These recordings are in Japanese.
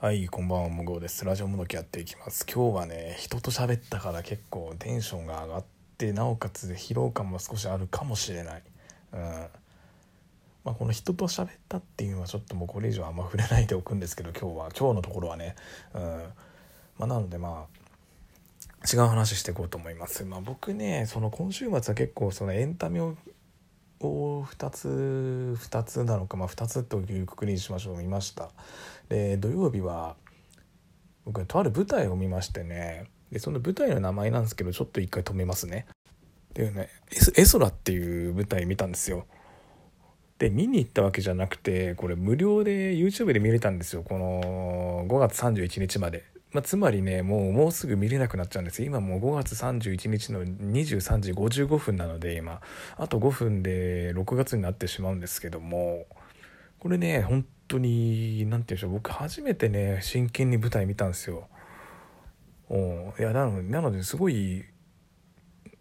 はい、こんばんは、もごです。ラジオもどきやっていきます。今日はね、人と喋ったから結構テンションが上がって、なおかつ疲労感も少しあるかもしれない。うん。まあ、この人と喋ったっていうのはちょっともうこれ以上あんま触れないでおくんですけど、今日は、今日のところはね。うん。まあ、なのでまあ、違う話していこうと思います。まあ、僕ね、その今週末は結構そのエンタメをを2つ2つなのかまあ2つというくくりにしましょう。見ました。で土曜日は僕とある舞台を見ましてね。でその舞台の名前なんですけどちょっと一回止めますね。でねエソラっていう舞台見たんですよ。で見に行ったわけじゃなくてこれ無料で YouTube で見れたんですよ。この5月31日まで。まあ、つまりねもうもうすぐ見れなくなっちゃうんです今もう5月31日の23時55分なので今。あと5分で6月になってしまうんですけども。これね本当に何て言うんでしょう。僕初めてね真剣に舞台見たんですよ。おいやなのなのですごい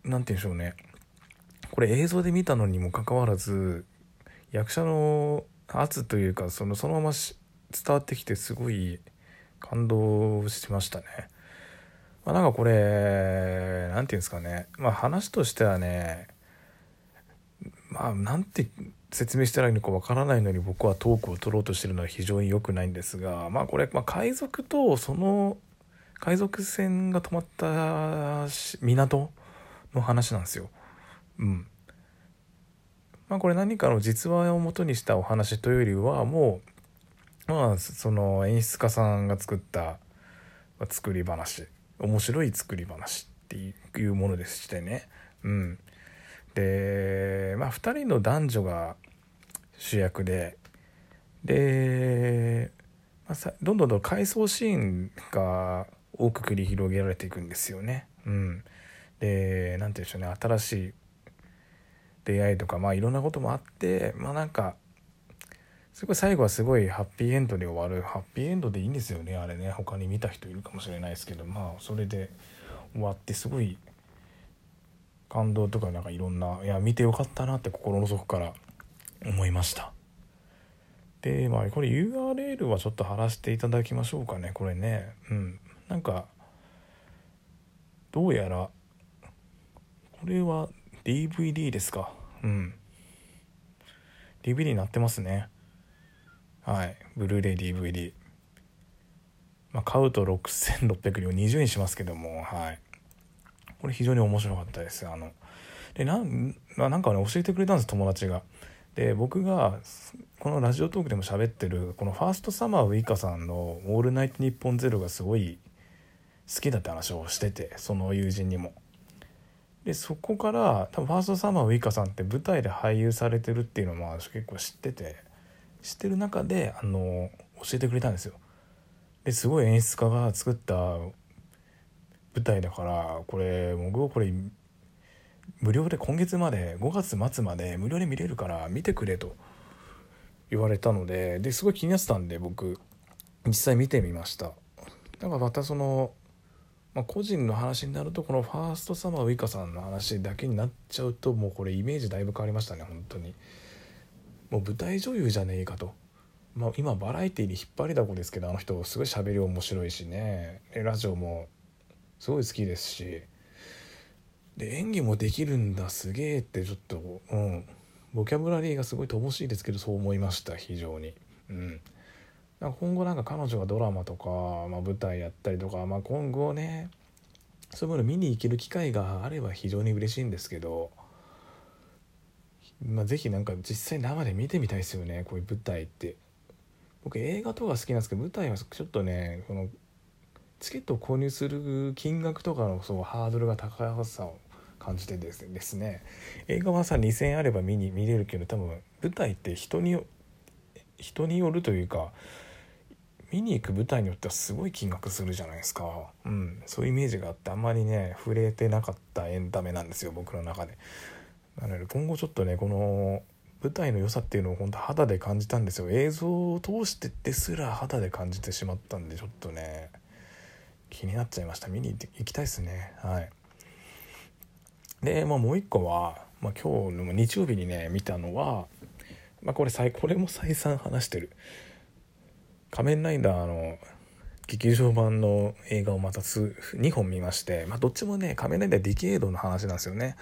何て言うんでしょうね。これ映像で見たのにもかかわらず役者の圧というかそのそのまま伝わってきてすごい感動しましたね。まあ、なんかこれ何て言うんですかねまあ話としてはねまあなんて説明したらいいのかわからないのに僕はトークを取ろうとしてるのは非常に良くないんですがまあこれ、まあ、海賊とその海賊船が止まった港の話なんですよ。うん。まあこれ何かの実話をもとにしたお話というよりはもうまあその演出家さんが作った作り話。面白い作り話っていうものでしてね。うん。でまあ2人の男女が主役で。で、まあ、どんどんどん回想シーンが多く繰り広げられていくんですよね。うん。で何て言うんでしょうね。新しい出会いとかまあいろんなこともあってまあなんかすごい最後はすごいハッピーエンドで終わる。ハッピーエンドでいいんですよねあれね。他に見た人いるかもしれないですけど。まあそれで終わってすごい感動とかなんかいろんないや見てよかったなって心の底から思いました。でまあこれ URL はちょっと貼らせていただきましょうかねこれね。うん。なんかどうやらこれは DVD ですか。うん。DVD になってますね。はい。ブルーレイ DVD まあ買うと6600円を20円しますけどもはい。これ非常に面白かったです。あのでなんなんかね教えてくれたんです友達が。で僕がこのラジオトークでも喋ってるこのファーストサマーウイカさんの「オールナイトニッポンゼロがすごい好きだって話をしててその友人にも。でそこから多分ファーストサマーウイカさんって舞台で俳優されてるっていうのも結構知ってて。知ってる中であの教えてくれたんですよ。ですごい演出家が作った舞台だからこれ僕はこれ無料で今月まで5月末まで無料で見れるから見てくれと言われたのでですごい気になってたんで僕実際見てみました。だからまたその、まあ、個人の話になるとこのファーストサマーウイカさんの話だけになっちゃうともうこれイメージだいぶ変わりましたね本当に。もう舞台女優じゃねえかと。まあ、今バラエティーに引っ張りだこですけどあの人すごい喋り面白いしね。ラジオもすごい好きですし。で演技もできるんだすげえってちょっとうん。ボキャブラリーがすごい乏しいですけどそう思いました非常に。うん。なんか今後なんか彼女がドラマとか、まあ、舞台やったりとか、まあ、今後ねそういうもの見に行ける機会があれば非常に嬉しいんですけどまあ、ぜひなんか実際生で見てみたいですよねこういう舞台って。僕映画とか好きなんですけど舞台はちょっとねこのチケットを購入する金額とかのそうハードルが高さを感じてですね。映画はさ2,000円あれば見に見れるけど多分舞台って人に人によるというか見に行く舞台によってはすごい金額するじゃないですか、うん、そういうイメージがあってあんまりね触れてなかったエンタメなんですよ僕の中で。なので今後ちょっとねこの舞台の良さっていうのを本当肌で感じたんですよ。映像を通してですら肌で感じてしまったんでちょっとね。気になっちゃいました。見に行きたいですね。はい。で、まあ、もう一個は、まあ、今日の日曜日にね見たのは、まあ、これこれも再三話してる「仮面ライダー」の劇場版の映画をまた2本見まして、まあ、どっちもね仮面ライダーディケイドの話なんですよね。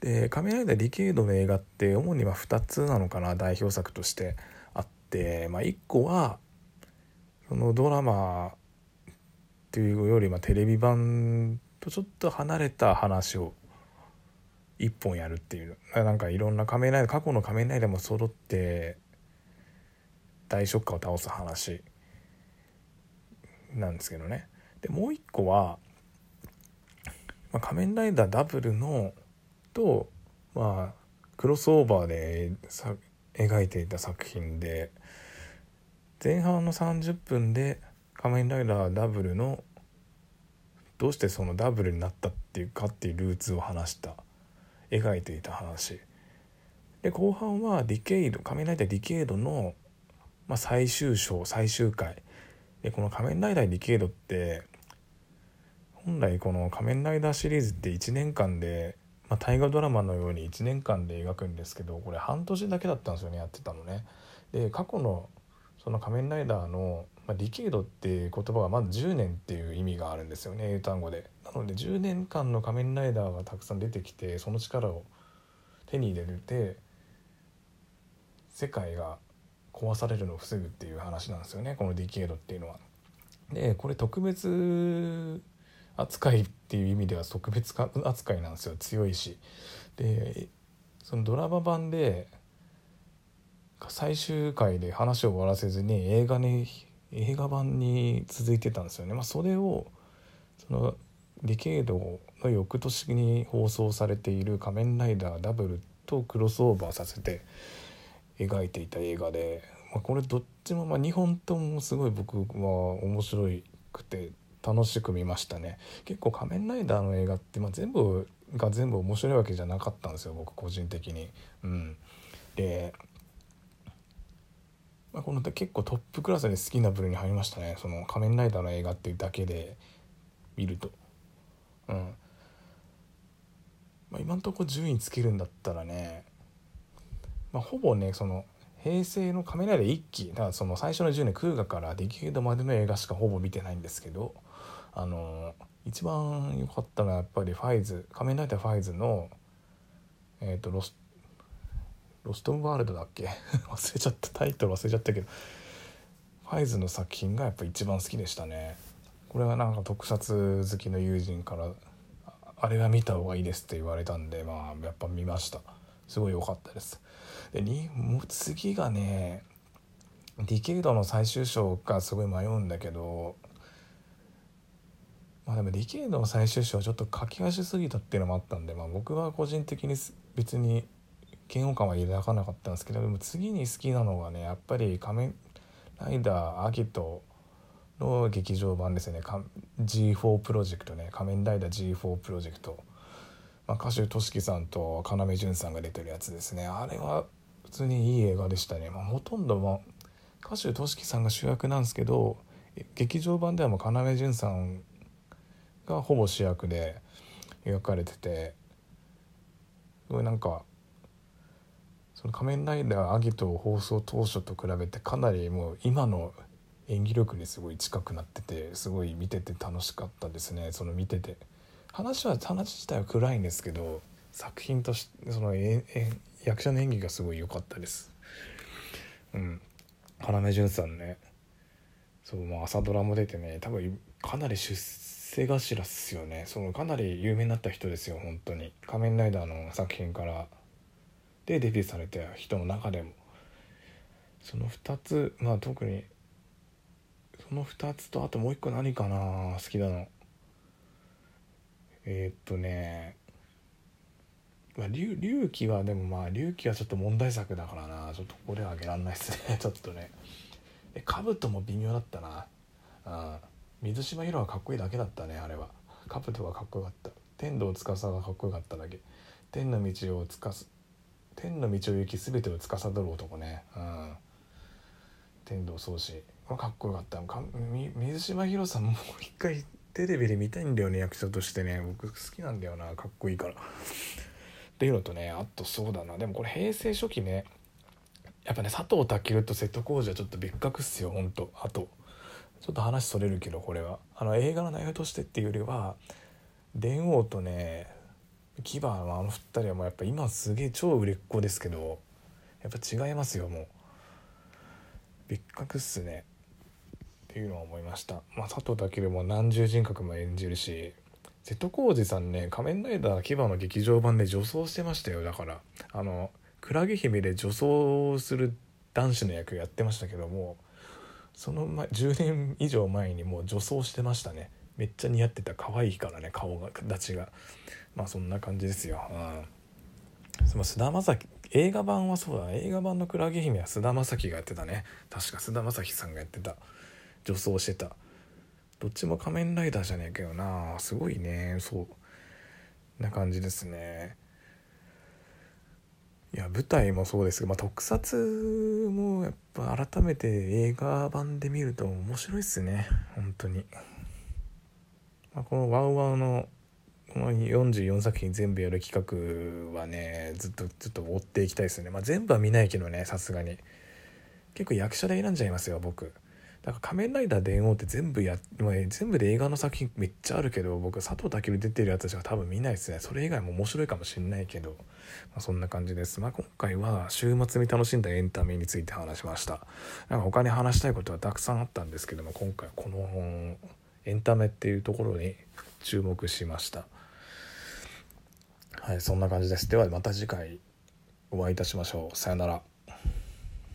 で仮面ライダーディケイドの映画って主には2つなのかな代表作としてあって、まあ、1個はそのドラマっていうよりまテレビ版とちょっと離れた話を1本やるっていう。なんかいろんな仮面ライダー過去の仮面ライダーも揃って大ショッカーを倒す話。なんですけどね。でもう一個は、まあ、仮面ライダーダブルのとまあクロスオーバーで描いていた作品で前半の30分で仮面ライダーダブルのどうしてそのダブルになったっていうかっていうルーツを話した。描いていた話。で後半はディケイド仮面ライダーディケイドの、まあ、最終章最終回。でこの「仮面ライダーディケイド」って本来この「仮面ライダー」シリーズって1年間で、まあ、大河ドラマのように1年間で描くんですけどこれ半年だけだったんですよねやってたのね。で過去のその仮面ライダーの、まあ、ディケイドっていう言葉がまず10年っていう意味があるんですよね英単語で。なので10年間の仮面ライダーがたくさん出てきてその力を手に入れて世界が壊されるのを防ぐっていう話なんですよねこのディケイドっていうのは。でこれ特別扱いっていう意味では特別扱いなんですよ強いし。でそのドラマ版で最終回で話を終わらせずに映画に映画版に続いてたんですよね。まあ、それをそのディケイドの翌年に放送されている「仮面ライダーダブル」とクロスオーバーさせて描いていた映画で、まあ、これどっちも、まあ、2本ともすごい僕は面白くて楽しく見ましたね結構仮面ライダーの映画って、まあ、全部が全部面白いわけじゃなかったんですよ僕個人的に。うん、で、まあ、この結構トップクラスで好きな部類に入りましたねその仮面ライダーの映画っていうだけで見ると。うんまあ、今んとこ順位つけるんだったらねまあ、ほぼねその平成の仮面ライダー1期だからその最初の10年空河からディケイドまでの映画しかほぼ見てないんですけどあの一番良かったのはやっぱりファイズ仮面ライダーファイズのえっ、ー、とロスロストワールドだっけ？忘れちゃった。タイトル忘れちゃったけどファイズの作品がやっぱ一番好きでしたね。これはなんか特撮好きの友人からあれは見た方がいいですって言われたんでまあやっぱ見ました。すごい良かったです。でにも次がねディケイドの最終章がすごい迷うんだけどまあでもディケイドの最終章ちょっと書き足すぎたっていうのもあったんで、まあ、僕は個人的に別に嫌悪感は抱かなかったんですけどでも次に好きなのがねやっぱり「仮面ライダーアギト」の劇場版ですね。G4 プロジェクトね。仮面ライダー G4 プロジェクト、まあ、歌手 t o さんと要潤さんが出てるやつですね。あれは普通にいい映画でしたね、まあ、ほとんど、ま、歌手 t o さんが主役なんですけど劇場版ではもう要潤さんがほぼ主役で描かれててすごいなんかその「仮面ライダーアギト」放送当初と比べてかなりもう今の演技力にすごい近くなっててすごい見てて楽しかったですね。その見てて。話は話自体は暗いんですけど作品としてそのええ役者の演技がすごい良かったです。うん。要潤さんね。そうもう朝ドラも出てね多分かなり出世頭っすよね。そのかなり有名になった人ですよ本当に。仮面ライダーの作品から。でデビューされた人の中でも。その2つまあ特にその2つとあともう一個何かな好きなの。えー、っとねまあ、隆起はでもまあ隆起はちょっと問題作だからな。ちょっとこれはあげらんないっすね。ちょっとね。え兜も微妙だったな。あ水島ヒロはかっこいいだけだったねあれは。兜はかっこよかった。天道司がかっこよかっただけ。天の道をつかす天の道を行き全てを司る男ね。うん天道宗師かっこよかった。水島ヒロさんもう一回テレビで見たいんだよね役者としてね。僕好きなんだよな。かっこいいから。っていうのとねあとそうだな。でもこれ平成初期ねやっぱね佐藤健と瀬戸康史はちょっと別格っすよほんと。あとちょっと話それるけどこれは。あの映画の内容としてっていうよりは電王とね牙のあの二人はもうやっぱ今すげえ超売れっ子ですけどやっぱ違いますよもう。別格っすね。っていうのは思いました。まあ佐藤健も何重人格も演じるし瀬戸康史さんね「仮面ライダー牙」の劇場版で女装してましたよ。だからあのクラゲ姫で女装する男子の役やってましたけどもその前10年以上前にもう女装してましたね。めっちゃ似合ってた。可愛いからね顔が形が。まあそんな感じですよ。うん。その菅田将暉映画版はそうだ映画版のクラゲ姫は菅田将暉がやってたね。確か菅田将暉さんがやってた。女装してた。どっちも仮面ライダーじゃねえけどな。すごいね。そう。な感じですね。いや舞台もそうですけど、まあ、特撮もやっぱ改めて映画版で見ると面白いっすね。本当に、まあ、このワウワウのこの44作品全部やる企画はねずっとちょっと追っていきたいですね。まあ全部は見ないけどねさすがに。結構役者で選んじゃいますよ僕。だか仮面ライダー電王って全部や、まあ、全部で映画の作品めっちゃあるけど僕佐藤健出てるやつしか多分見ないですね。それ以外も面白いかもしんないけど、まあ、そんな感じです。まあ今回は週末に楽しんだエンタメについて話しました。なんか他に話したいことはたくさんあったんですけども今回このエンタメっていうところに注目しました。はいそんな感じです。ではまた次回お会いいたしましょう。さよなら。